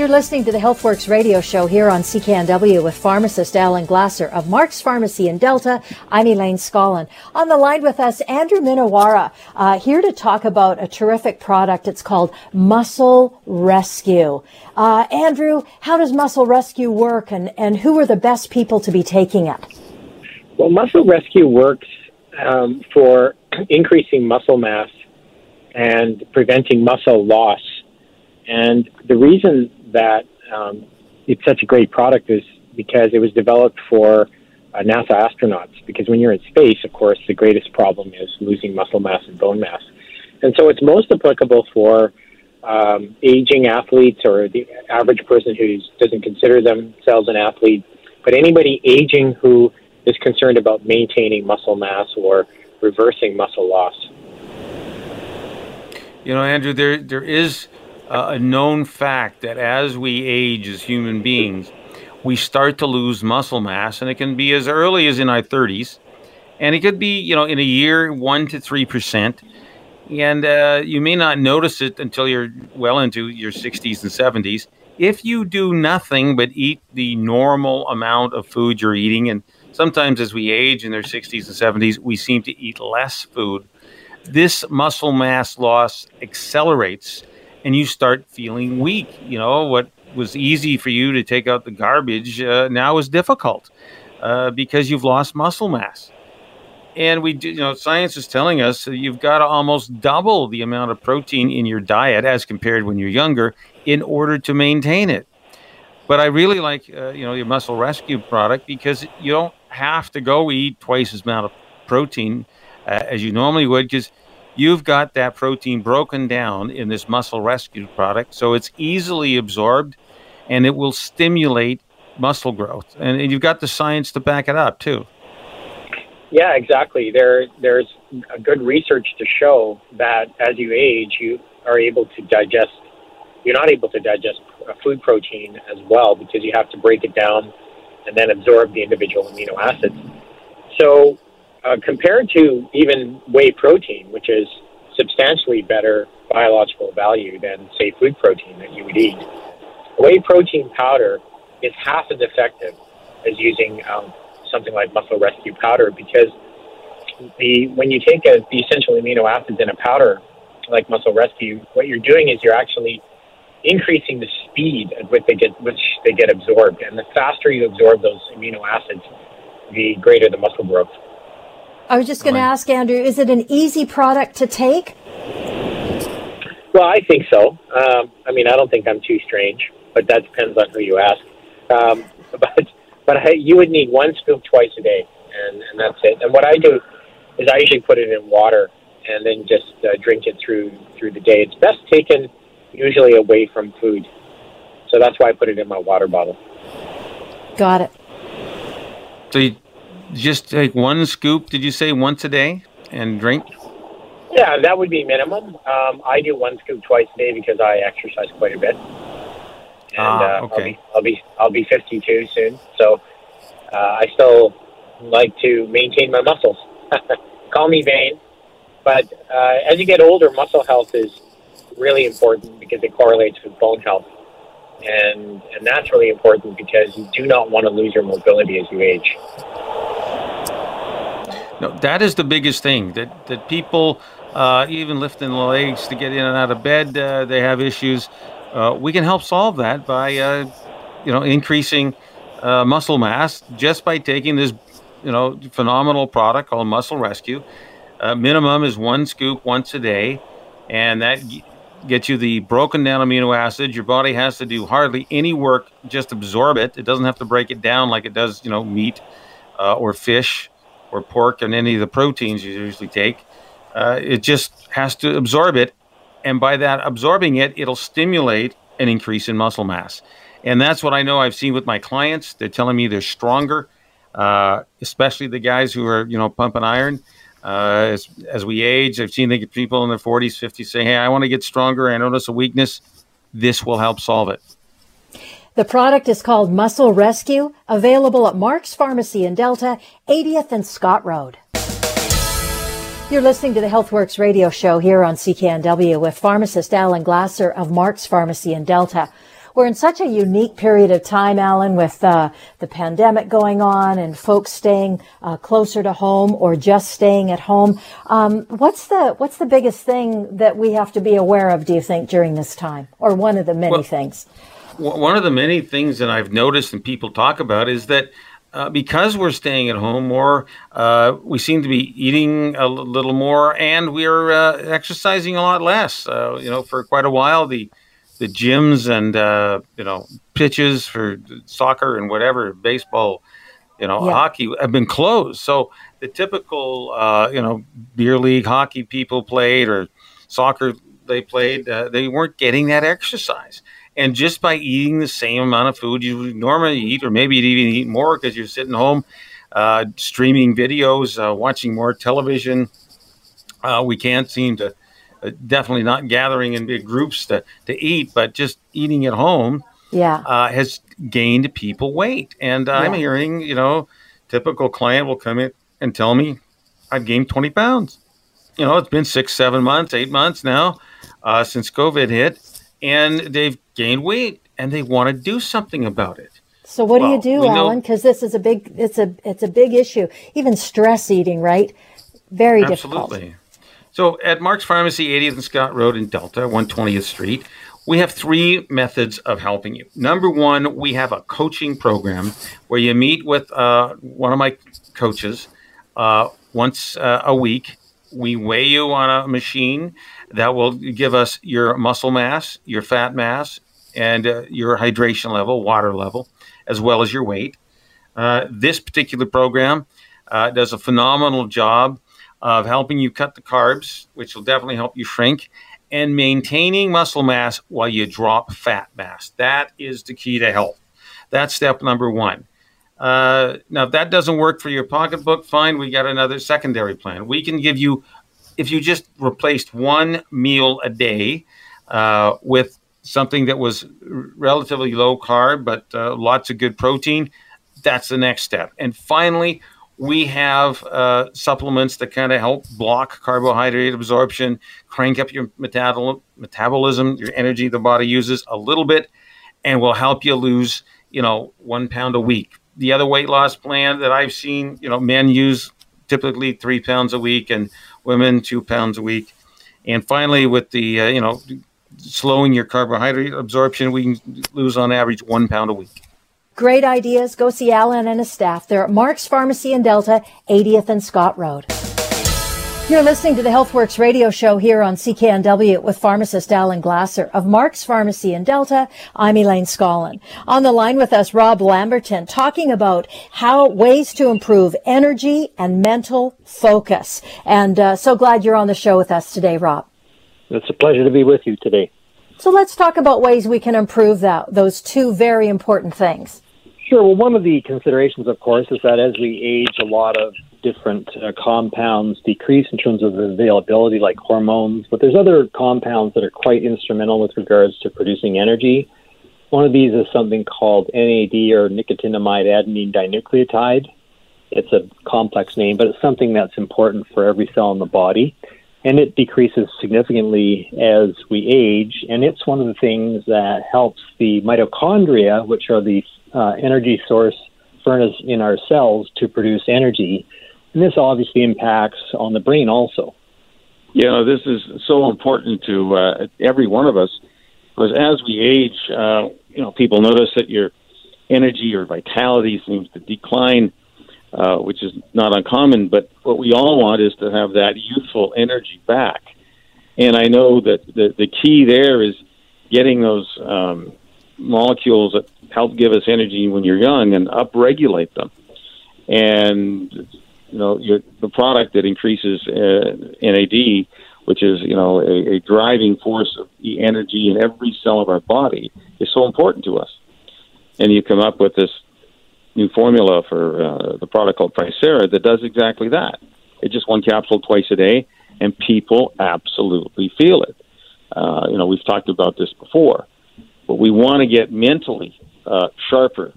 You're listening to the HealthWorks radio show here on CKNW with pharmacist Alan Glasser of Mark's Pharmacy in Delta. I'm Elaine Scollin. On the line with us, Andrew Minowara, uh, here to talk about a terrific product. It's called Muscle Rescue. Uh, Andrew, how does Muscle Rescue work and, and who are the best people to be taking it? Well, Muscle Rescue works um, for increasing muscle mass and preventing muscle loss. And the reason that um, it's such a great product is because it was developed for uh, NASA astronauts. Because when you're in space, of course, the greatest problem is losing muscle mass and bone mass. And so it's most applicable for um, aging athletes or the average person who doesn't consider themselves an athlete, but anybody aging who is concerned about maintaining muscle mass or reversing muscle loss. You know, Andrew, there there is uh, a known fact that as we age as human beings, we start to lose muscle mass, and it can be as early as in our 30s, and it could be, you know, in a year, one to three percent, and uh, you may not notice it until you're well into your 60s and 70s. If you do nothing but eat the normal amount of food you're eating, and sometimes as we age in their 60s and 70s, we seem to eat less food. This muscle mass loss accelerates and you start feeling weak. You know, what was easy for you to take out the garbage uh, now is difficult uh, because you've lost muscle mass. And we, do, you know, science is telling us you've got to almost double the amount of protein in your diet as compared when you're younger in order to maintain it. But I really like, uh, you know, your Muscle Rescue product because you don't have to go eat twice as amount of protein uh, as you normally would because you've got that protein broken down in this muscle rescue product so it's easily absorbed and it will stimulate muscle growth. And, and you've got the science to back it up too. Yeah exactly. There there's good research to show that as you age you are able to digest you're not able to digest food protein as well because you have to break it down and then absorb the individual amino acids. So uh, compared to even whey protein, which is substantially better biological value than, say, food protein that you would eat, whey protein powder is half as effective as using um, something like muscle rescue powder because the when you take a, the essential amino acids in a powder like muscle rescue, what you're doing is you're actually increasing the speed at which they get which they get absorbed, and the faster you absorb those amino acids, the greater the muscle growth. I was just going to ask Andrew, is it an easy product to take? Well, I think so. Um, I mean, I don't think I'm too strange, but that depends on who you ask. Um, but but I, you would need one scoop twice a day, and, and that's it. And what I do is I usually put it in water and then just uh, drink it through through the day. It's best taken usually away from food, so that's why I put it in my water bottle. Got it. So you just take one scoop, did you say once a day and drink? Yeah, that would be minimum. Um, I do one scoop twice a day because I exercise quite a bit. And ah, okay. uh, I'll, be, I'll be I'll be 52 soon, so uh, I still like to maintain my muscles. Call me vain, but uh, as you get older, muscle health is really important because it correlates with bone health, and and that's really important because you do not want to lose your mobility as you age. No, that is the biggest thing that that people uh, even lifting legs to get in and out of bed, uh, they have issues. Uh, we can help solve that by uh, you know increasing uh, muscle mass just by taking this you know phenomenal product called Muscle Rescue. Uh, minimum is one scoop once a day, and that gets you the broken down amino acids. Your body has to do hardly any work, just absorb it. It doesn't have to break it down like it does, you know, meat or fish or pork and any of the proteins you usually take. Uh, it just has to absorb it. And by that absorbing it, it'll stimulate an increase in muscle mass. And that's what I know I've seen with my clients. They're telling me they're stronger, uh, especially the guys who are, you know, pumping iron. Uh, as, as we age, I've seen people in their 40s, 50s say, Hey, I want to get stronger. I notice a weakness. This will help solve it. The product is called Muscle Rescue, available at Mark's Pharmacy in Delta, 80th and Scott Road. You're listening to the HealthWorks radio show here on CKNW with pharmacist Alan Glasser of Mark's Pharmacy in Delta. We're in such a unique period of time, Alan, with uh, the pandemic going on and folks staying uh, closer to home or just staying at home. Um, what's the what's the biggest thing that we have to be aware of? Do you think during this time, or one of the many well, things? One of the many things that I've noticed and people talk about is that uh, because we're staying at home more, uh, we seem to be eating a little more, and we're uh, exercising a lot less. Uh, you know, for quite a while, the the gyms and uh, you know pitches for soccer and whatever baseball you know yeah. hockey have been closed so the typical uh, you know beer league hockey people played or soccer they played uh, they weren't getting that exercise and just by eating the same amount of food you normally eat or maybe you'd even eat more because you're sitting home uh, streaming videos uh, watching more television uh, we can't seem to uh, definitely not gathering in big groups to, to eat, but just eating at home yeah. Uh, has gained people weight. And yeah. I'm hearing, you know, typical client will come in and tell me I've gained 20 pounds. You know, it's been six, seven months, eight months now uh, since COVID hit, and they've gained weight and they want to do something about it. So what well, do you do, Alan? Because this is a big, it's a, it's a big issue. Even stress eating, right? Very difficult. Absolutely. difficult. So at Mark's Pharmacy, 80th and Scott Road in Delta, 120th Street, we have three methods of helping you. Number one, we have a coaching program where you meet with uh, one of my coaches uh, once uh, a week. We weigh you on a machine that will give us your muscle mass, your fat mass, and uh, your hydration level, water level, as well as your weight. Uh, this particular program uh, does a phenomenal job of helping you cut the carbs, which will definitely help you shrink, and maintaining muscle mass while you drop fat mass. That is the key to health. That's step number one. Uh, now, if that doesn't work for your pocketbook, fine. We got another secondary plan. We can give you, if you just replaced one meal a day uh, with something that was relatively low carb but uh, lots of good protein, that's the next step. And finally, we have uh, supplements that kind of help block carbohydrate absorption, crank up your metabol- metabolism, your energy the body uses a little bit, and will help you lose, you know, one pound a week. The other weight loss plan that I've seen, you know, men use typically three pounds a week and women two pounds a week. And finally, with the, uh, you know, slowing your carbohydrate absorption, we can lose on average one pound a week. Great ideas. Go see Alan and his staff. They're at Mark's Pharmacy in Delta, 80th and Scott Road. You're listening to the HealthWorks radio show here on CKNW with pharmacist Alan Glasser of Mark's Pharmacy in Delta. I'm Elaine Scollin. On the line with us, Rob Lamberton, talking about how ways to improve energy and mental focus. And uh, so glad you're on the show with us today, Rob. It's a pleasure to be with you today. So let's talk about ways we can improve that, those two very important things. Sure. Well, one of the considerations, of course, is that as we age, a lot of different uh, compounds decrease in terms of availability, like hormones. But there's other compounds that are quite instrumental with regards to producing energy. One of these is something called NAD or nicotinamide adenine dinucleotide. It's a complex name, but it's something that's important for every cell in the body. And it decreases significantly as we age. And it's one of the things that helps the mitochondria, which are the uh, energy source furnace in our cells to produce energy. And this obviously impacts on the brain also. Yeah, this is so important to uh, every one of us because as we age, uh, you know, people notice that your energy or vitality seems to decline, uh, which is not uncommon. But what we all want is to have that youthful energy back. And I know that the, the key there is getting those um, molecules that help give us energy when you're young and upregulate them. And you know, the product that increases uh, NAD, which is you know a, a driving force of the energy in every cell of our body, is so important to us. And you come up with this new formula for uh, the product called Tricera that does exactly that. It's just one capsule twice a day, and people absolutely feel it. Uh, you know, we've talked about this before, but we want to get mentally uh, sharper,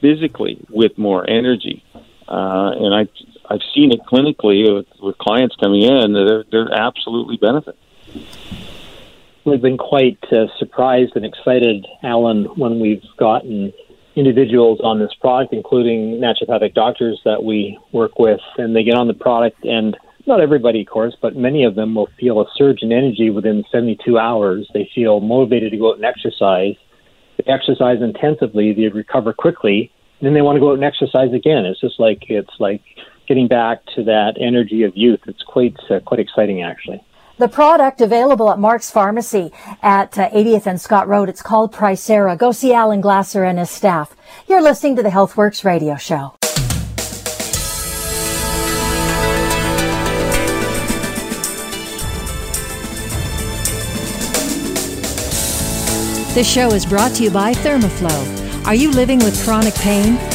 physically with more energy. Uh, and I, I've seen it clinically with, with clients coming in; they're, they're absolutely benefiting. We've been quite uh, surprised and excited, Alan, when we've gotten individuals on this product, including naturopathic doctors that we work with, and they get on the product and not everybody, of course, but many of them will feel a surge in energy within 72 hours. They feel motivated to go out and exercise. They exercise intensively, they recover quickly, and then they want to go out and exercise again. It's just like it's like getting back to that energy of youth. It's quite uh, quite exciting, actually. The product available at Mark's Pharmacy at uh, 80th and Scott Road. It's called Pricera. Go see Alan Glasser and his staff. You're listening to the HealthWorks radio show. This show is brought to you by Thermoflow. Are you living with chronic pain,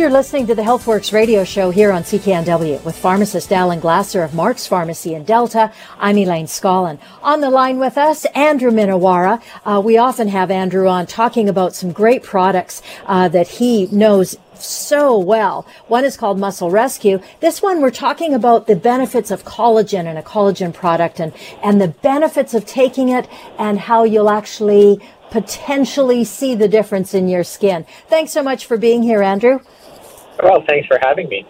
You're listening to the HealthWorks radio show here on CKNW with pharmacist Alan Glasser of Mark's Pharmacy in Delta. I'm Elaine Scollin. On the line with us, Andrew Minowara. Uh, we often have Andrew on talking about some great products uh, that he knows so well. One is called Muscle Rescue. This one, we're talking about the benefits of collagen and a collagen product and, and the benefits of taking it and how you'll actually potentially see the difference in your skin. Thanks so much for being here, Andrew. Well, thanks for having me.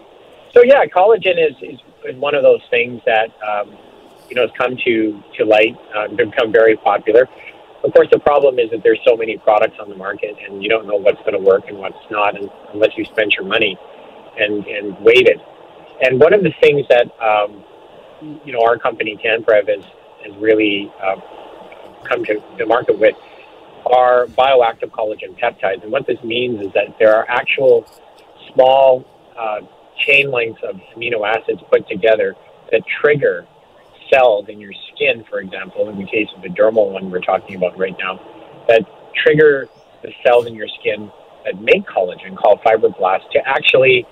So yeah, collagen is, is one of those things that um, you know has come to to light, uh, become very popular. Of course, the problem is that there's so many products on the market, and you don't know what's going to work and what's not, and, unless you spend your money and and waited. And one of the things that um, you know our company Tanprev has has really uh, come to the market with are bioactive collagen peptides. And what this means is that there are actual small uh, chain lengths of amino acids put together that trigger cells in your skin, for example, in the case of the dermal one we're talking about right now, that trigger the cells in your skin that make collagen called fibroblasts to actually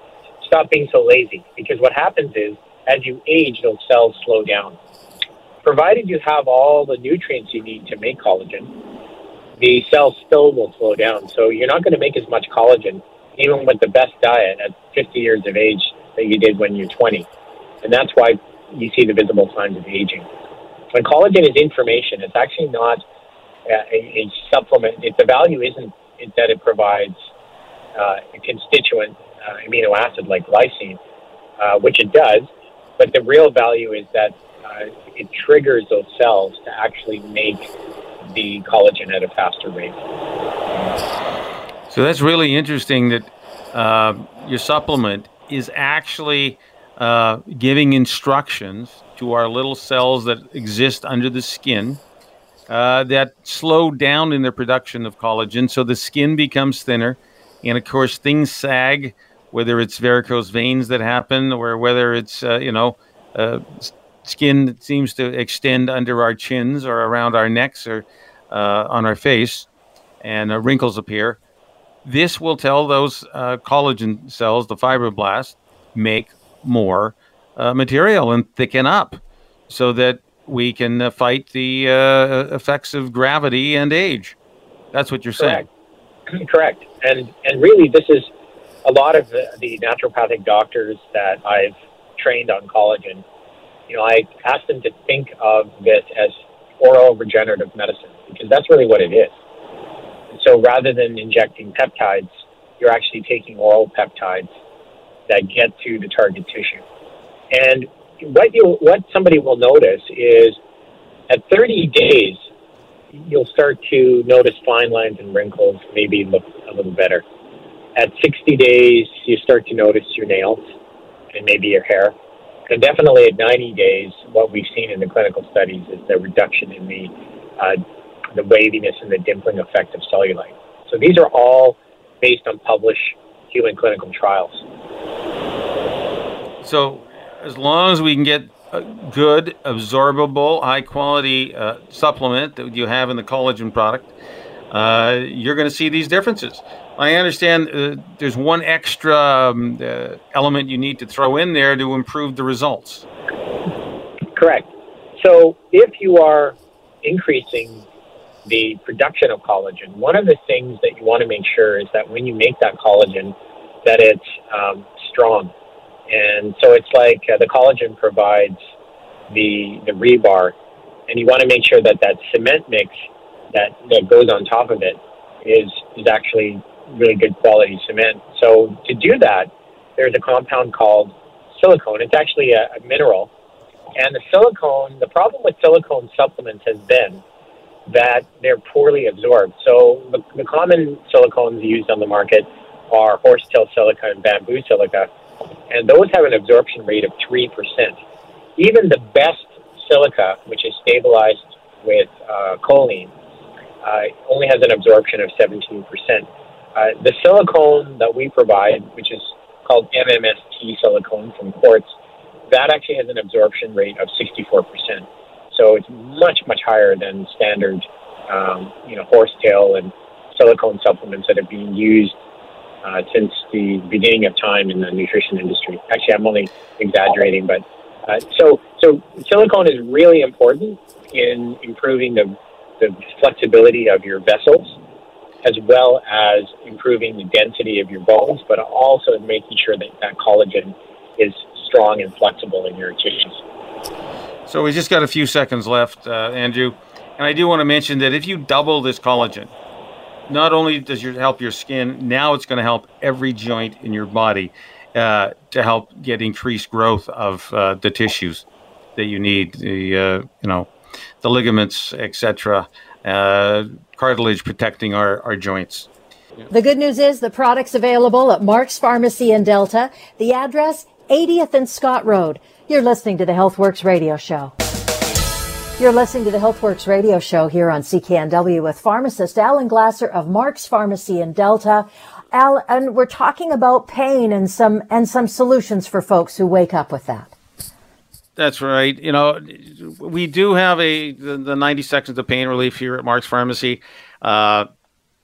stop being so lazy. Because what happens is, as you age, those cells slow down. Provided you have all the nutrients you need to make collagen, the cells still will slow down. So you're not going to make as much collagen even with the best diet at 50 years of age that you did when you're 20. And that's why you see the visible signs of aging. When collagen is information, it's actually not a, a supplement. It, the value isn't that it provides uh, a constituent uh, amino acid like glycine, uh, which it does, but the real value is that uh, it triggers those cells to actually make the collagen at a faster rate. So that's really interesting that uh, your supplement is actually uh, giving instructions to our little cells that exist under the skin uh, that slow down in their production of collagen. So the skin becomes thinner. And of course, things sag, whether it's varicose veins that happen or whether it's, uh, you know, uh, skin that seems to extend under our chins or around our necks or uh, on our face and wrinkles appear this will tell those uh, collagen cells, the fibroblasts, make more uh, material and thicken up so that we can uh, fight the uh, effects of gravity and age. That's what you're Correct. saying. Correct. And, and really, this is a lot of the, the naturopathic doctors that I've trained on collagen. You know, I ask them to think of this as oral regenerative medicine because that's really what it is. So rather than injecting peptides, you're actually taking oral peptides that get to the target tissue. And what you what somebody will notice is at 30 days you'll start to notice fine lines and wrinkles maybe look a little better. At 60 days you start to notice your nails and maybe your hair. And definitely at 90 days, what we've seen in the clinical studies is the reduction in the uh, the waviness and the dimpling effect of cellulite. So these are all based on published human clinical trials. So as long as we can get a good, absorbable, high quality uh, supplement that you have in the collagen product, uh, you're going to see these differences. I understand uh, there's one extra um, uh, element you need to throw in there to improve the results. Correct. So if you are increasing the production of collagen, one of the things that you want to make sure is that when you make that collagen, that it's um, strong. And so it's like uh, the collagen provides the the rebar, and you want to make sure that that cement mix that, that goes on top of it is is actually really good quality cement. So to do that, there's a compound called silicone. It's actually a, a mineral, and the silicone. The problem with silicone supplements has been that they're poorly absorbed. So the, the common silicones used on the market are horsetail silica and bamboo silica, and those have an absorption rate of 3%. Even the best silica, which is stabilized with uh, choline, uh, only has an absorption of 17%. Uh, the silicone that we provide, which is called MMST silicone from Quartz, that actually has an absorption rate of 64%. So it's much, much higher than standard, um, you know, horsetail and silicone supplements that are being used uh, since the beginning of time in the nutrition industry. Actually, I'm only exaggerating, but uh, so so silicone is really important in improving the, the flexibility of your vessels, as well as improving the density of your bones, but also making sure that that collagen is strong and flexible in your tissues. So we just got a few seconds left, uh, Andrew, and I do want to mention that if you double this collagen, not only does it help your skin, now it's going to help every joint in your body uh, to help get increased growth of uh, the tissues that you need, the uh, you know, the ligaments, etc., uh, cartilage protecting our, our joints. The good news is the product's available at Mark's Pharmacy in Delta. The address 80th and Scott Road. You're listening to the HealthWorks radio show. You're listening to the HealthWorks radio show here on CKNW with pharmacist Alan Glasser of Mark's Pharmacy in Delta. Al, and we're talking about pain and some and some solutions for folks who wake up with that. That's right. You know, we do have a the, the 90 seconds of pain relief here at Mark's Pharmacy. Uh,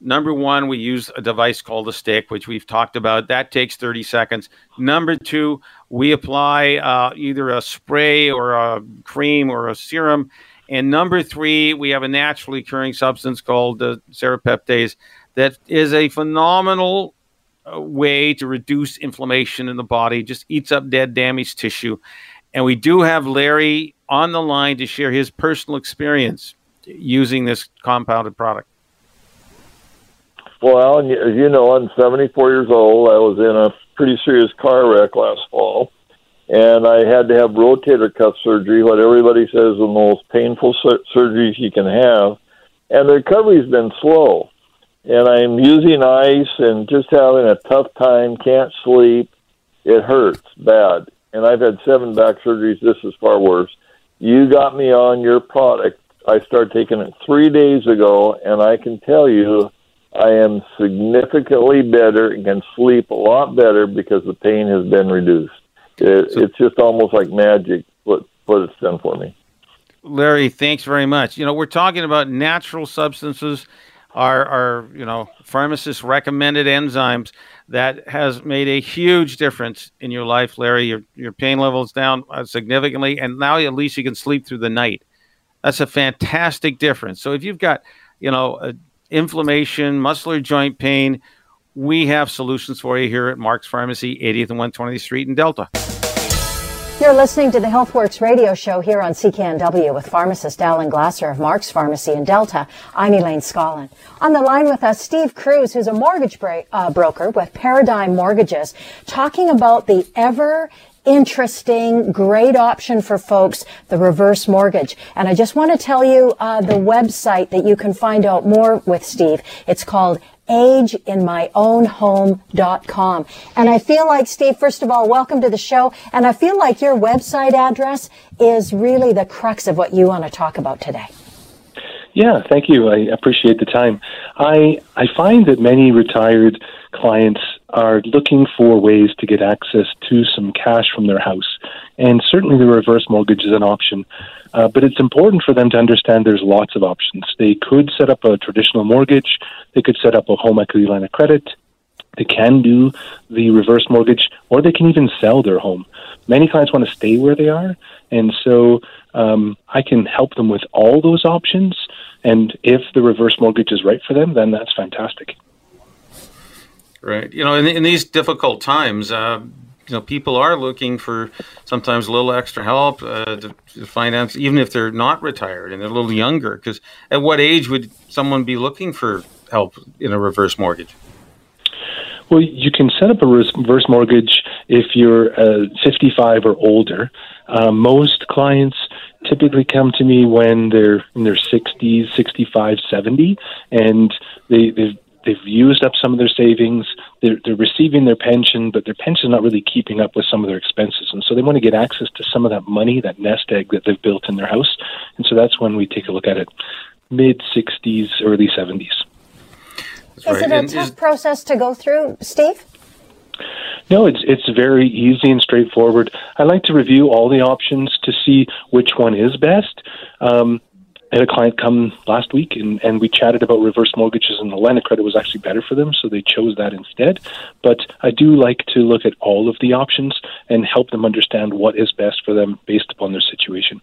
number one, we use a device called a stick, which we've talked about. That takes 30 seconds. Number two, we apply uh, either a spray or a cream or a serum. And number three, we have a naturally occurring substance called the serrapeptase that is a phenomenal uh, way to reduce inflammation in the body, just eats up dead, damaged tissue. And we do have Larry on the line to share his personal experience using this compounded product. Well, Alan, as you know, I'm 74 years old. I was in a pretty serious car wreck last fall, and I had to have rotator cuff surgery, what everybody says is the most painful sur- surgeries you can have. And the recovery's been slow. And I'm using ice and just having a tough time, can't sleep. It hurts bad. And I've had seven back surgeries. This is far worse. You got me on your product. I started taking it three days ago, and I can tell you I am significantly better and can sleep a lot better because the pain has been reduced. It, so, it's just almost like magic what what it's done for me. Larry, thanks very much. You know, we're talking about natural substances, our our you know pharmacist recommended enzymes that has made a huge difference in your life, Larry. Your your pain levels down uh, significantly, and now at least you can sleep through the night. That's a fantastic difference. So if you've got you know a inflammation, muscular joint pain, we have solutions for you here at Mark's Pharmacy, 80th and 120th Street in Delta. You're listening to the HealthWorks radio show here on CKNW with pharmacist Alan Glasser of Mark's Pharmacy in Delta. I'm Elaine Scollin. On the line with us, Steve Cruz, who's a mortgage bra- uh, broker with Paradigm Mortgages, talking about the ever interesting, great option for folks, the reverse mortgage. And I just want to tell you uh, the website that you can find out more with Steve. It's called ageinmyownhome.com. And I feel like, Steve, first of all, welcome to the show. And I feel like your website address is really the crux of what you want to talk about today. Yeah, thank you. I appreciate the time. I I find that many retired clients are looking for ways to get access to some cash from their house. And certainly the reverse mortgage is an option. Uh, but it's important for them to understand there's lots of options. They could set up a traditional mortgage, they could set up a home equity line of credit, they can do the reverse mortgage, or they can even sell their home. Many clients want to stay where they are, and so um, I can help them with all those options. And if the reverse mortgage is right for them, then that's fantastic. Right. You know, in, in these difficult times, uh, you know, people are looking for sometimes a little extra help uh, to, to, finance, even if they're not retired and they're a little younger. Because at what age would someone be looking for help in a reverse mortgage? Well, you can set up a reverse mortgage if you're uh, 55 or older. Uh, most clients typically come to me when they're in their 60s, 65, 70, and they, they've they've used up some of their savings. They're, they're receiving their pension, but their pension is not really keeping up with some of their expenses. And so they want to get access to some of that money, that nest egg that they've built in their house. And so that's when we take a look at it mid 60s, early 70s. Is right. it a and tough is, process to go through, Steve? No, it's it's very easy and straightforward. I like to review all the options to see which one is best. Um, I had a client come last week and, and we chatted about reverse mortgages and the line of credit was actually better for them, so they chose that instead. But I do like to look at all of the options and help them understand what is best for them based upon their situation.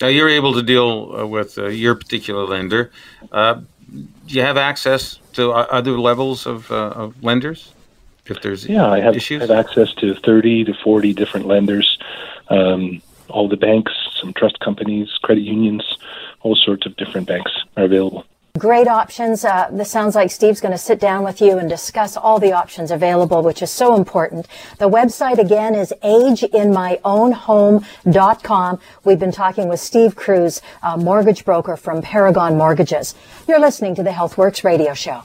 Now you're able to deal uh, with uh, your particular lender. Uh, do you have access to other levels of, uh, of lenders? If there's yeah, I have, issues? have access to 30 to 40 different lenders, um, all the banks, some trust companies, credit unions, all sorts of different banks are available. Great options. Uh, this sounds like Steve's going to sit down with you and discuss all the options available, which is so important. The website again is ageinmyownhome.com. We've been talking with Steve Cruz, mortgage broker from Paragon Mortgages. You're listening to the HealthWorks radio show.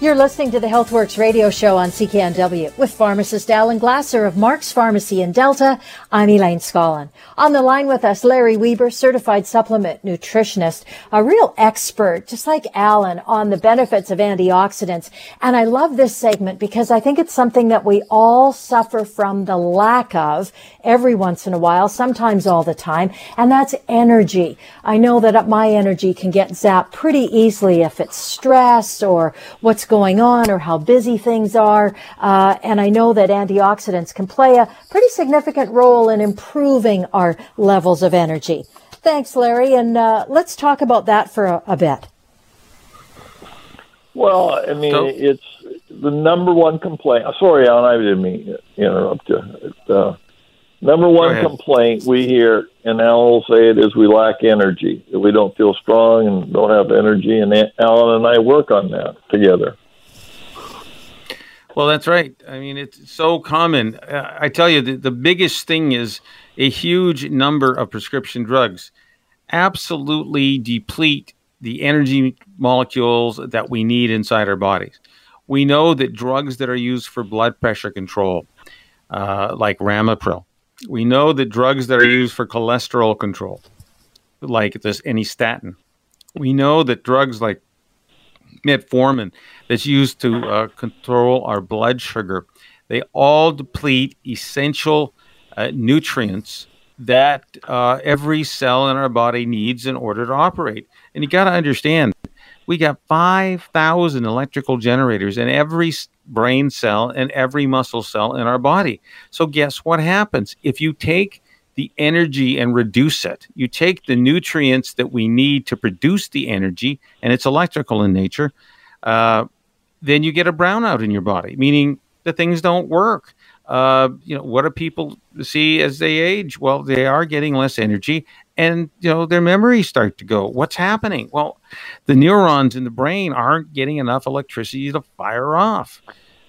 You're listening to the HealthWorks radio show on CKNW with pharmacist Alan Glasser of Mark's Pharmacy in Delta. I'm Elaine Scollin. On the line with us, Larry Weber, certified supplement nutritionist, a real expert, just like Alan, on the benefits of antioxidants. And I love this segment because I think it's something that we all suffer from the lack of every once in a while, sometimes all the time. And that's energy. I know that my energy can get zapped pretty easily if it's stress or what's going on or how busy things are. Uh, and I know that antioxidants can play a pretty significant role in improving our levels of energy. Thanks, Larry. And uh, let's talk about that for a, a, bit. Well, I mean, so, it's the number one complaint. Sorry, Alan, I didn't mean to interrupt you. Uh, number one complaint we hear, and Alan will say it, is we lack energy. We don't feel strong and don't have energy. And Alan and I work on that together. Well, that's right. I mean, it's so common. I tell you, the, the biggest thing is a huge number of prescription drugs absolutely deplete the energy molecules that we need inside our bodies. We know that drugs that are used for blood pressure control, uh, like Ramipril, we know that drugs that are used for cholesterol control, like this any statin, we know that drugs like metformin that's used to uh, control our blood sugar. They all deplete essential uh, nutrients that uh, every cell in our body needs in order to operate. And you got to understand, we got 5,000 electrical generators in every brain cell and every muscle cell in our body. So, guess what happens? If you take the energy and reduce it, you take the nutrients that we need to produce the energy, and it's electrical in nature, uh, then you get a brownout in your body, meaning the things don't work. Uh, you know, what do people see as they age? Well, they are getting less energy, and you know their memories start to go. What's happening? Well, the neurons in the brain aren't getting enough electricity to fire off,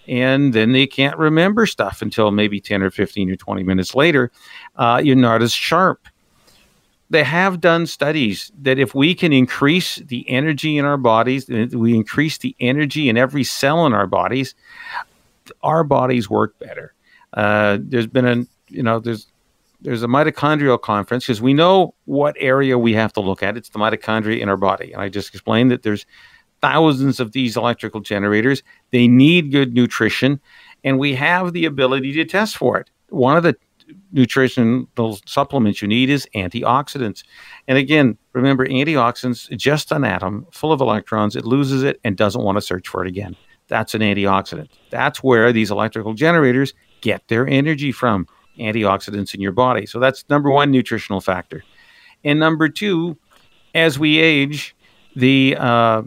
and then they can't remember stuff until maybe 10 or 15 or 20 minutes later. Uh, you're not as sharp. They have done studies that if we can increase the energy in our bodies, we increase the energy in every cell in our bodies, our bodies work better. Uh, there's been a, you know, there's there's a mitochondrial conference because we know what area we have to look at. It's the mitochondria in our body. And I just explained that there's thousands of these electrical generators. They need good nutrition, and we have the ability to test for it. One of the nutritional supplements you need is antioxidants. And again, remember, antioxidants, just an atom full of electrons, it loses it and doesn't want to search for it again. That's an antioxidant. That's where these electrical generators get their energy from antioxidants in your body. So that's number one nutritional factor. And number two, as we age, the uh,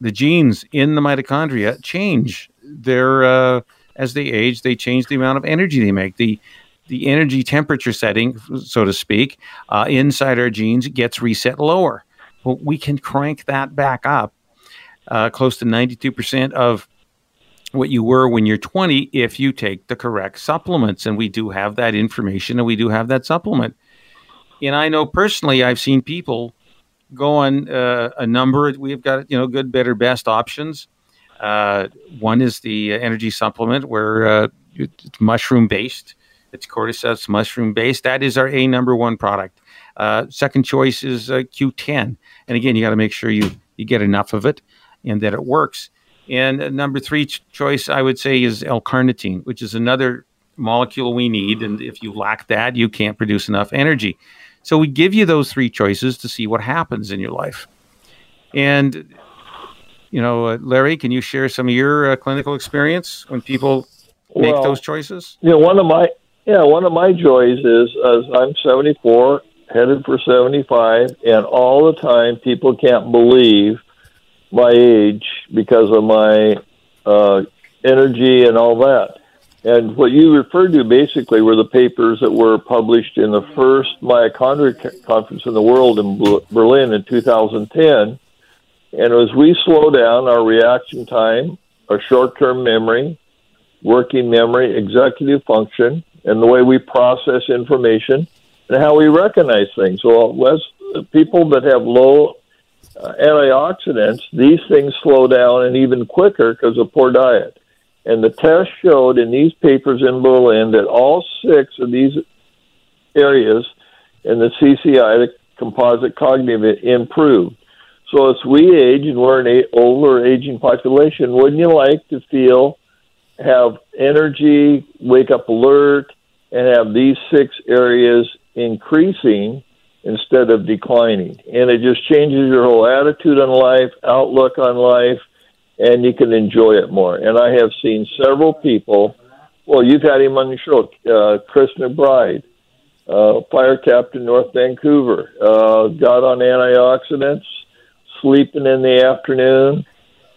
the genes in the mitochondria change. They're uh, as they age, they change the amount of energy they make. The the energy temperature setting, so to speak, uh, inside our genes gets reset lower. Well, we can crank that back up uh, close to 92% of what you were when you're 20 if you take the correct supplements. And we do have that information and we do have that supplement. And I know personally, I've seen people go on uh, a number. We've got, you know, good, better, best options. Uh, one is the energy supplement where uh, it's mushroom based. It's cordyceps mushroom based. That is our A number one product. Uh, second choice is uh, Q10. And again, you got to make sure you, you get enough of it and that it works. And number three ch- choice, I would say, is L-carnitine, which is another molecule we need. And if you lack that, you can't produce enough energy. So we give you those three choices to see what happens in your life. And, you know, uh, Larry, can you share some of your uh, clinical experience when people make well, those choices? Yeah, you know, one of my yeah one of my joys is as I'm 74, headed for 75, and all the time people can't believe my age because of my uh, energy and all that. And what you referred to basically were the papers that were published in the first mitochondria conference in the world in Berlin in 2010. And as we slow down our reaction time, our short term memory, working memory, executive function, and the way we process information and how we recognize things. So, as people that have low uh, antioxidants, these things slow down and even quicker because of poor diet. And the test showed in these papers in Berlin that all six of these areas in the CCI, the composite cognitive, improved. So as we age and we're an older aging population, wouldn't you like to feel, have energy, wake up alert, and have these six areas increasing instead of declining? And it just changes your whole attitude on life, outlook on life, and you can enjoy it more. And I have seen several people. Well, you've had him on your show, uh, Chris McBride, uh, fire captain North Vancouver, uh, got on antioxidants, sleeping in the afternoon,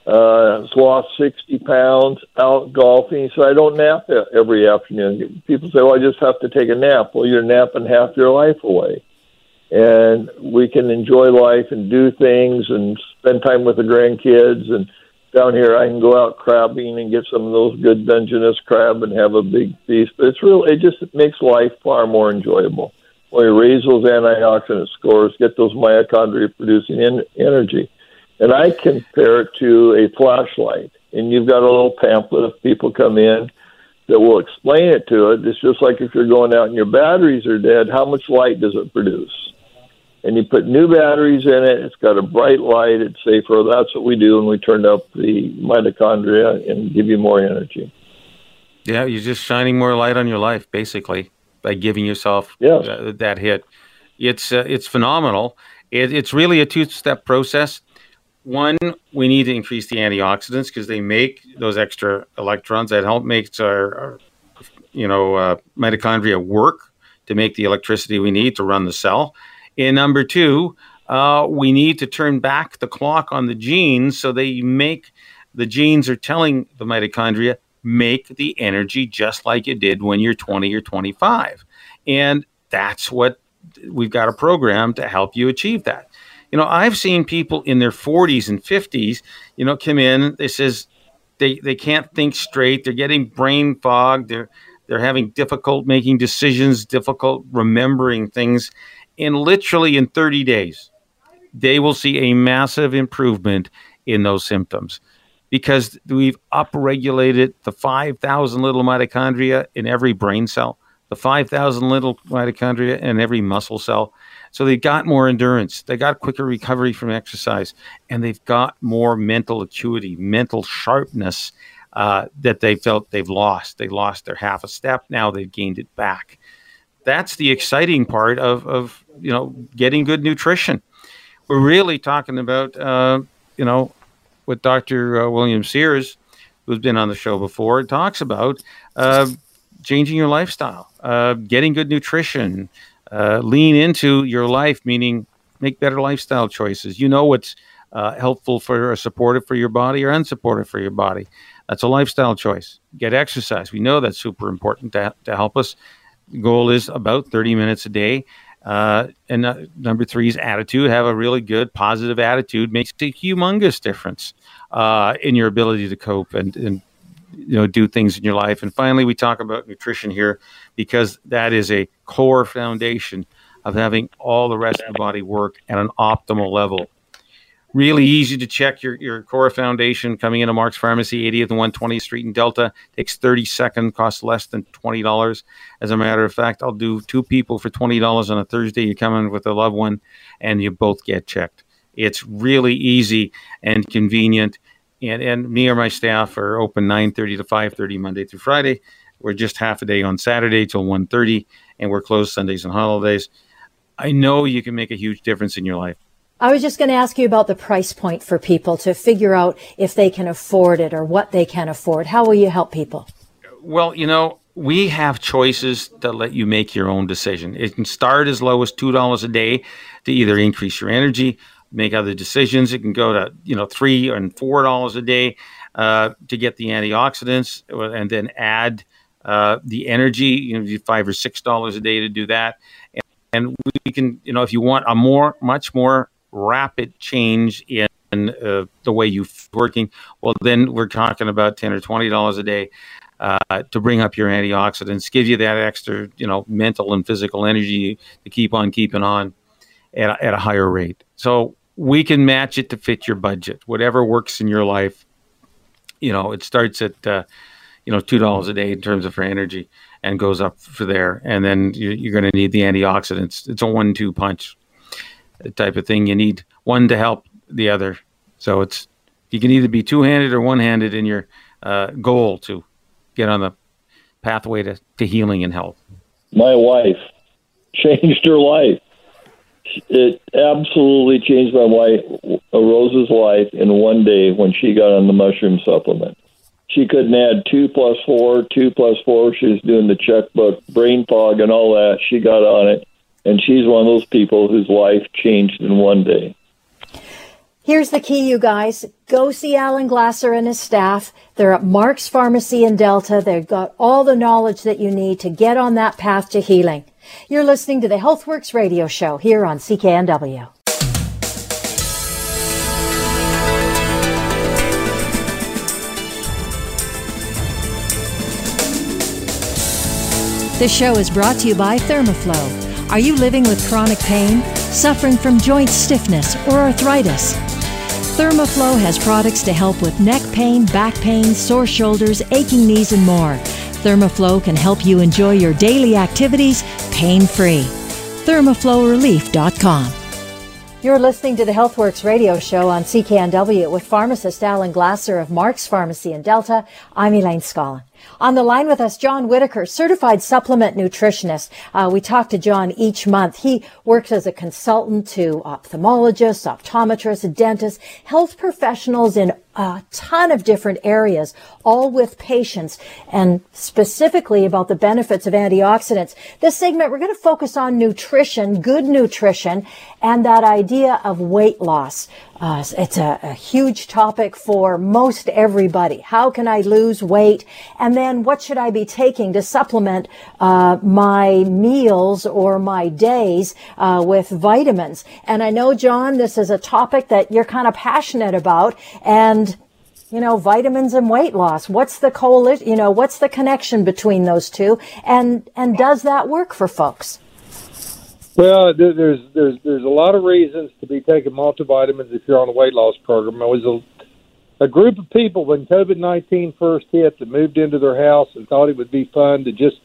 uh, lost 60 pounds, out golfing. So I don't nap every afternoon. People say, well, I just have to take a nap. Well, you're napping half your life away. And we can enjoy life and do things and spend time with the grandkids and down here I can go out crabbing and get some of those good Dungeness crab and have a big feast. But it's real. It just makes life far more enjoyable. When you raise those antioxidant scores, get those mitochondria producing en- energy, and I compare it to a flashlight. And you've got a little pamphlet if people come in that will explain it to it. It's just like if you're going out and your batteries are dead, how much light does it produce? And you put new batteries in it. It's got a bright light. It's safer. That's what we do when we turn up the mitochondria and give you more energy. Yeah, you're just shining more light on your life, basically, by giving yourself yes. uh, that hit. It's uh, it's phenomenal. It, it's really a two-step process. One, we need to increase the antioxidants because they make those extra electrons that help make our, our you know, uh, mitochondria work to make the electricity we need to run the cell and number two, uh, we need to turn back the clock on the genes so they make the genes are telling the mitochondria make the energy just like it did when you're 20 or 25. And that's what we've got a program to help you achieve that. You know, I've seen people in their 40s and 50s, you know, come in, they says, they they can't think straight. They're getting brain fog. They're they're having difficult making decisions, difficult remembering things. And literally in 30 days, they will see a massive improvement in those symptoms because we've upregulated the 5,000 little mitochondria in every brain cell, the 5,000 little mitochondria in every muscle cell. So they've got more endurance, they got quicker recovery from exercise, and they've got more mental acuity, mental sharpness uh, that they felt they've lost. They lost their half a step. Now they've gained it back. That's the exciting part of, of you know getting good nutrition. We're really talking about uh, you know what Dr. Uh, William Sears, who's been on the show before, talks about uh, changing your lifestyle, uh, getting good nutrition, uh, lean into your life, meaning make better lifestyle choices. You know what's helpful for or supportive for your body or unsupportive for your body. That's a lifestyle choice. Get exercise. We know that's super important to, to help us. Goal is about 30 minutes a day. Uh, and uh, number three is attitude. Have a really good, positive attitude makes a humongous difference uh, in your ability to cope and, and you know do things in your life. And finally, we talk about nutrition here because that is a core foundation of having all the rest of the body work at an optimal level really easy to check your, your core foundation coming into Mark's Pharmacy, 80th and 120th Street in Delta. Takes 30 seconds, costs less than $20. As a matter of fact, I'll do two people for $20 on a Thursday. You come in with a loved one and you both get checked. It's really easy and convenient. And, and me or my staff are open 9.30 to 5.30 Monday through Friday. We're just half a day on Saturday till 1.30 and we're closed Sundays and holidays. I know you can make a huge difference in your life. I was just going to ask you about the price point for people to figure out if they can afford it or what they can afford. How will you help people? Well, you know, we have choices that let you make your own decision. It can start as low as $2 a day to either increase your energy, make other decisions. It can go to, you know, 3 and $4 a day uh, to get the antioxidants and then add uh, the energy, you know, 5 or $6 a day to do that. And, and we can, you know, if you want a more, much more rapid change in uh, the way you're working, well, then we're talking about ten or twenty dollars a day uh, to bring up your antioxidants, give you that extra, you know, mental and physical energy to keep on keeping on at a, at a higher rate. So we can match it to fit your budget, whatever works in your life. You know, it starts at uh, you know two dollars a day in terms of for energy and goes up for there, and then you're going to need the antioxidants. It's a one-two punch type of thing. You need one to help the other. So it's you can either be two handed or one handed in your uh, goal to get on the pathway to, to healing and health. My wife changed her life. It absolutely changed my wife, Rose's life in one day when she got on the mushroom supplement. She couldn't add two plus four, two plus four. She was doing the checkbook, brain fog, and all that. She got on it and she's one of those people whose life changed in one day. Here's the key, you guys. Go see Alan Glasser and his staff. They're at Mark's Pharmacy in Delta. They've got all the knowledge that you need to get on that path to healing. You're listening to the HealthWorks radio show here on CKNW. This show is brought to you by Thermoflow are you living with chronic pain, suffering from joint stiffness, or arthritis? Thermoflow has products to help with neck pain, back pain, sore shoulders, aching knees, and more. Thermoflow can help you enjoy your daily activities pain free. ThermoflowRelief.com. You're listening to the HealthWorks radio show on CKNW with pharmacist Alan Glasser of Mark's Pharmacy in Delta. I'm Elaine Scollin. On the line with us, John Whitaker, certified supplement nutritionist. Uh, we talk to John each month. He works as a consultant to ophthalmologists, optometrists, dentists, health professionals in a ton of different areas, all with patients and specifically about the benefits of antioxidants. This segment, we're going to focus on nutrition, good nutrition, and that idea of weight loss. Uh, it's a, a, huge topic for most everybody. How can I lose weight? And then what should I be taking to supplement uh, my meals or my days uh, with vitamins? And I know, John, this is a topic that you're kind of passionate about. And you know, vitamins and weight loss? What's the coalition, you know, what's the connection between those two? And, and does that work for folks? Well, there's there's there's a lot of reasons to be taking multivitamins if you're on a weight loss program. It was a, a group of people when COVID nineteen first hit that moved into their house and thought it would be fun to just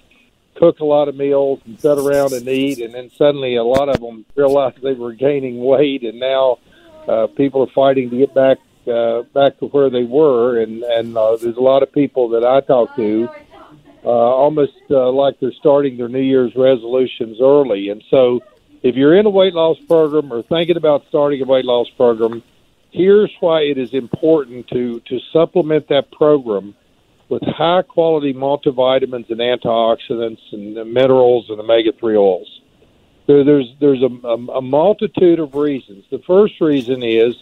cook a lot of meals and sit around and eat, and then suddenly a lot of them realized they were gaining weight, and now uh, people are fighting to get back uh, back to where they were, and and uh, there's a lot of people that I talk to, uh, almost uh, like they're starting their New Year's resolutions early, and so if you're in a weight loss program or thinking about starting a weight loss program, here's why it is important to to supplement that program with high quality multivitamins and antioxidants and minerals and omega three oils. There, there's there's a, a, a multitude of reasons. The first reason is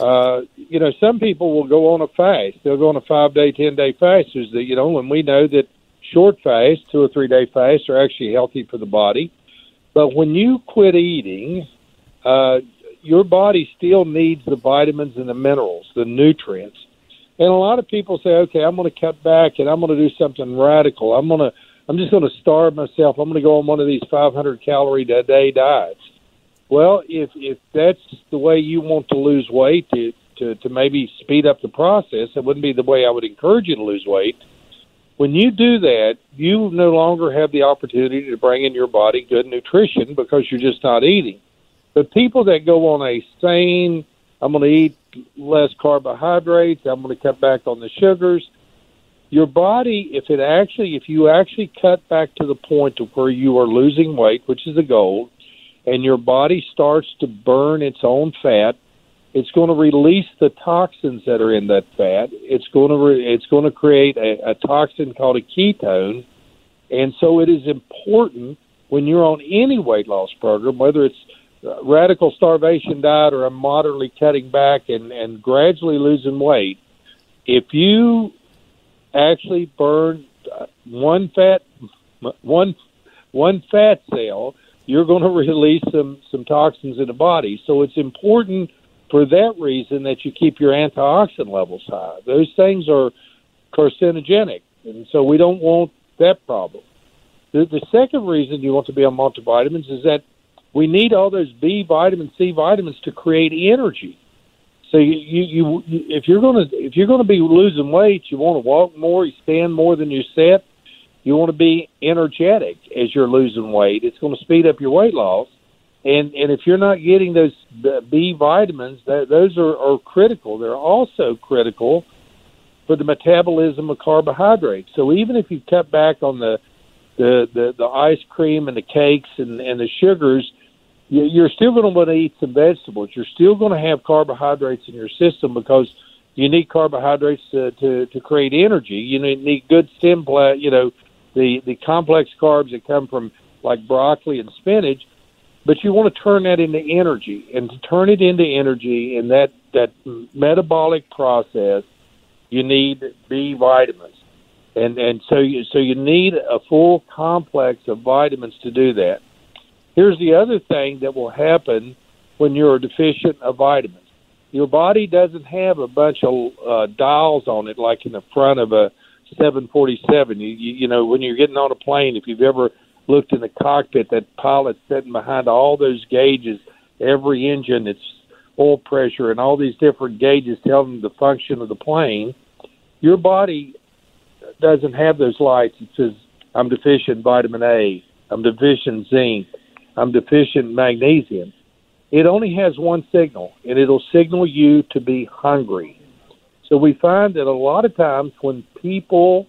uh, you know, some people will go on a fast. They'll go on a five day, ten day fast. Is that you know, and we know that short fasts, two or three day fasts, are actually healthy for the body. But when you quit eating, uh, your body still needs the vitamins and the minerals, the nutrients. And a lot of people say, okay, I'm going to cut back and I'm going to do something radical. I'm going to, I'm just going to starve myself. I'm going to go on one of these 500 calorie a day diets. Well, if if that's the way you want to lose weight to to to maybe speed up the process, it wouldn't be the way I would encourage you to lose weight. When you do that, you no longer have the opportunity to bring in your body good nutrition because you're just not eating. But people that go on a sane, I'm going to eat less carbohydrates, I'm going to cut back on the sugars. Your body, if it actually, if you actually cut back to the point of where you are losing weight, which is the goal, and your body starts to burn its own fat, it's going to release the toxins that are in that fat. It's going to re- it's going to create a, a toxin called a ketone, and so it is important when you're on any weight loss program, whether it's radical starvation diet or a moderately cutting back and, and gradually losing weight, if you actually burn uh, one fat one one fat cell you're going to release some some toxins in the body. So it's important for that reason that you keep your antioxidant levels high. Those things are carcinogenic, and so we don't want that problem. The, the second reason you want to be on multivitamins is that we need all those B vitamin C vitamins to create energy. So you, you, you if you're going to if you're to be losing weight, you want to walk more, you stand more than you sit. You want to be energetic as you're losing weight. It's going to speed up your weight loss. And and if you're not getting those B vitamins, that, those are, are critical. They're also critical for the metabolism of carbohydrates. So even if you cut back on the the, the, the ice cream and the cakes and, and the sugars, you're still going to want to eat some vegetables. You're still going to have carbohydrates in your system because you need carbohydrates to, to, to create energy. You need good plant, you know, the the complex carbs that come from like broccoli and spinach, but you want to turn that into energy, and to turn it into energy in that that metabolic process, you need B vitamins, and and so you so you need a full complex of vitamins to do that. Here's the other thing that will happen when you're deficient of vitamins. Your body doesn't have a bunch of uh, dials on it like in the front of a 747. You, you you know when you're getting on a plane, if you've ever looked in the cockpit, that pilot sitting behind all those gauges, every engine, its oil pressure, and all these different gauges telling the function of the plane. Your body doesn't have those lights. It says I'm deficient vitamin A, I'm deficient zinc, I'm deficient in magnesium. It only has one signal, and it'll signal you to be hungry. So we find that a lot of times when people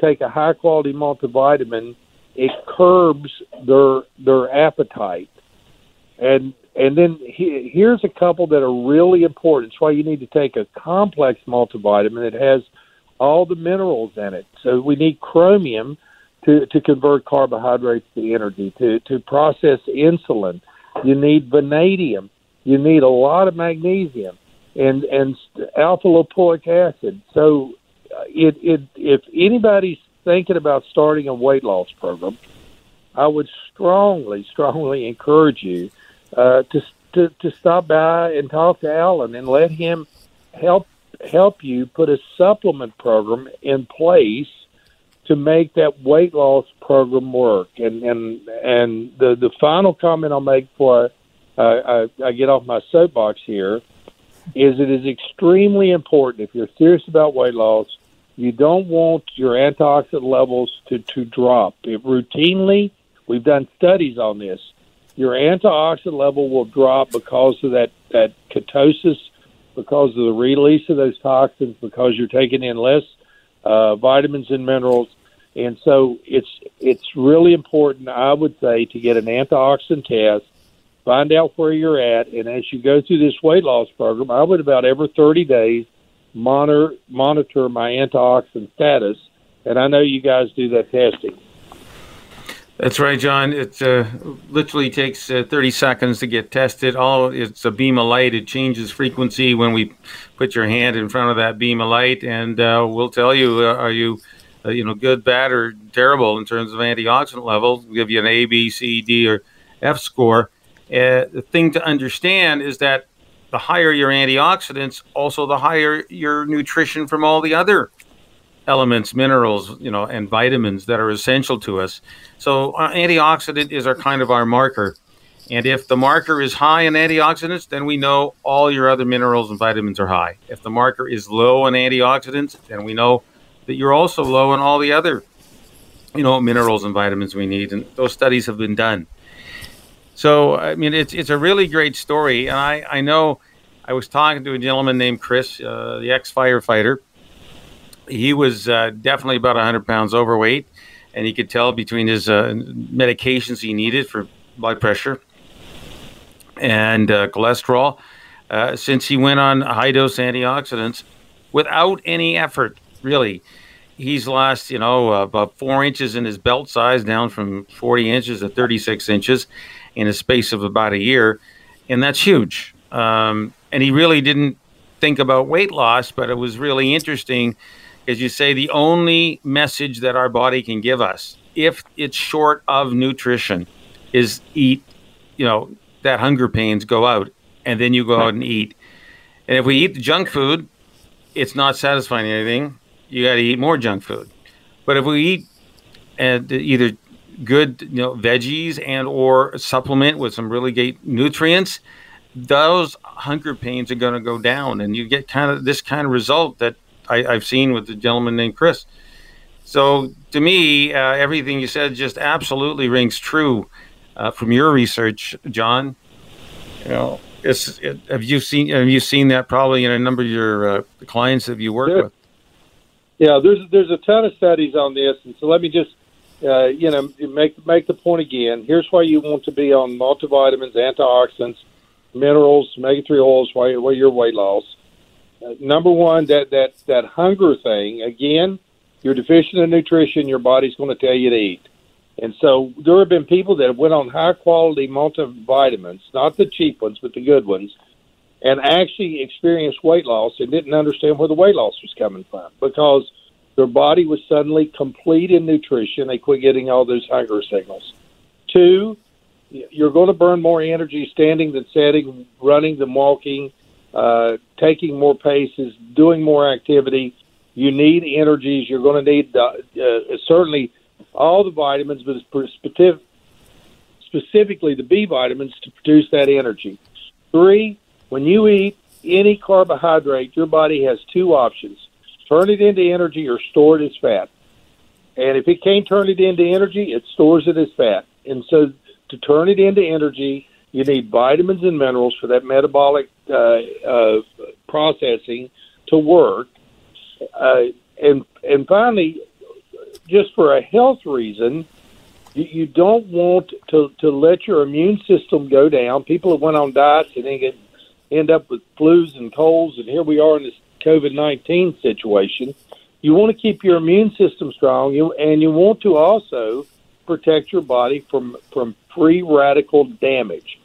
take a high quality multivitamin, it curbs their their appetite. And and then he, here's a couple that are really important. It's why you need to take a complex multivitamin that has all the minerals in it. So we need chromium to, to convert carbohydrates to energy, to, to process insulin. You need vanadium. You need a lot of magnesium and and alpha lipoic acid. So uh, it it if anybody's thinking about starting a weight loss program, I would strongly strongly encourage you uh, to, to to stop by and talk to Alan and let him help help you put a supplement program in place to make that weight loss program work. And and and the the final comment I'll make before I, I, I get off my soapbox here is it is extremely important if you're serious about weight loss. You don't want your antioxidant levels to, to drop. It routinely, we've done studies on this. Your antioxidant level will drop because of that, that ketosis, because of the release of those toxins, because you're taking in less uh, vitamins and minerals. And so it's it's really important, I would say, to get an antioxidant test, find out where you're at, and as you go through this weight loss program, I would about every 30 days monitor monitor my antioxidant status. And I know you guys do that testing. That's right, John. It uh, literally takes uh, 30 seconds to get tested. All it's a beam of light. It changes frequency when we put your hand in front of that beam of light, and uh, we'll tell you uh, are you, uh, you know, good, bad, or terrible in terms of antioxidant levels. We'll give you an A, B, C, D, or F score. Uh, the thing to understand is that the higher your antioxidants, also the higher your nutrition from all the other elements, minerals, you know, and vitamins that are essential to us. So uh, antioxidant is our kind of our marker. And if the marker is high in antioxidants, then we know all your other minerals and vitamins are high. If the marker is low in antioxidants, then we know that you're also low in all the other, you know, minerals and vitamins we need. And those studies have been done. So I mean, it's it's a really great story, and I I know I was talking to a gentleman named Chris, uh, the ex firefighter, he was uh, definitely about 100 pounds overweight, and he could tell between his uh, medications he needed for blood pressure and uh, cholesterol, uh, since he went on high dose antioxidants without any effort, really. He's lost, you know, about four inches in his belt size, down from 40 inches to 36 inches in a space of about a year, and that's huge. Um, and he really didn't think about weight loss, but it was really interesting is you say the only message that our body can give us if it's short of nutrition is eat you know that hunger pains go out and then you go out and eat. And if we eat the junk food it's not satisfying anything. You got to eat more junk food. But if we eat uh, and either good you know veggies and or supplement with some really great nutrients those hunger pains are going to go down and you get kind of this kind of result that I, have seen with the gentleman named Chris. So to me, uh, everything you said just absolutely rings true uh, from your research, John. You know, it's, it, have you seen have you seen that probably in a number of your uh, clients that you work yeah. with? Yeah, there's there's a ton of studies on this, and so let me just uh, you know make make the point again. Here's why you want to be on multivitamins, antioxidants, minerals, omega three oils while, while your weight loss number one, that that that hunger thing. Again, you're deficient in nutrition. Your body's going to tell you to eat. And so there have been people that went on high quality multivitamins, not the cheap ones, but the good ones, and actually experienced weight loss and didn't understand where the weight loss was coming from because their body was suddenly complete in nutrition. They quit getting all those hunger signals. Two, you're going to burn more energy standing than sitting, running than walking uh, taking more paces, doing more activity. You need energies. You're going to need uh, certainly all the vitamins, but specific, specifically the B vitamins to produce that energy. Three, when you eat any carbohydrate, your body has two options turn it into energy or store it as fat. And if it can't turn it into energy, it stores it as fat. And so to turn it into energy, you need vitamins and minerals for that metabolic uh, uh, processing to work. Uh, and and finally, just for a health reason, you, don't want to, to let your immune system go down. People that went on diets and then get, end up with flus and colds, and here we are in this COVID nineteen situation. You want to keep your immune system strong, you, and you want to also protect your body from from free radical damage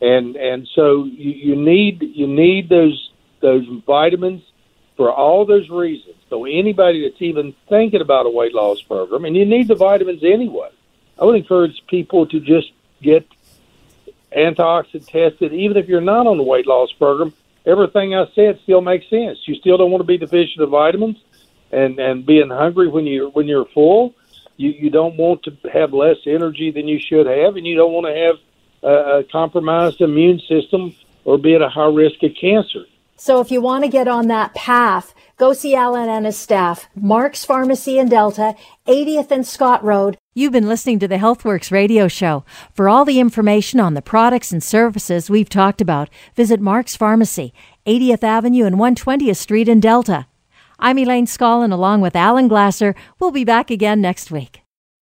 and and so you, you need you need those those vitamins for all those reasons. So anybody that's even thinking about a weight loss program, and you need the vitamins anyway. I would encourage people to just get antioxidant tested, even if you're not on the weight loss program, everything I said still makes sense. You still don't want to be deficient of vitamins and and being hungry when you when you're full. You you don't want to have less energy than you should have, and you don't want to have a compromised immune system or be at a high risk of cancer. So if you want to get on that path, go see Alan and his staff. Mark's Pharmacy in Delta, 80th and Scott Road. You've been listening to the HealthWorks radio show. For all the information on the products and services we've talked about, visit Mark's Pharmacy, 80th Avenue and 120th Street in Delta. I'm Elaine Scollin along with Alan Glasser. We'll be back again next week.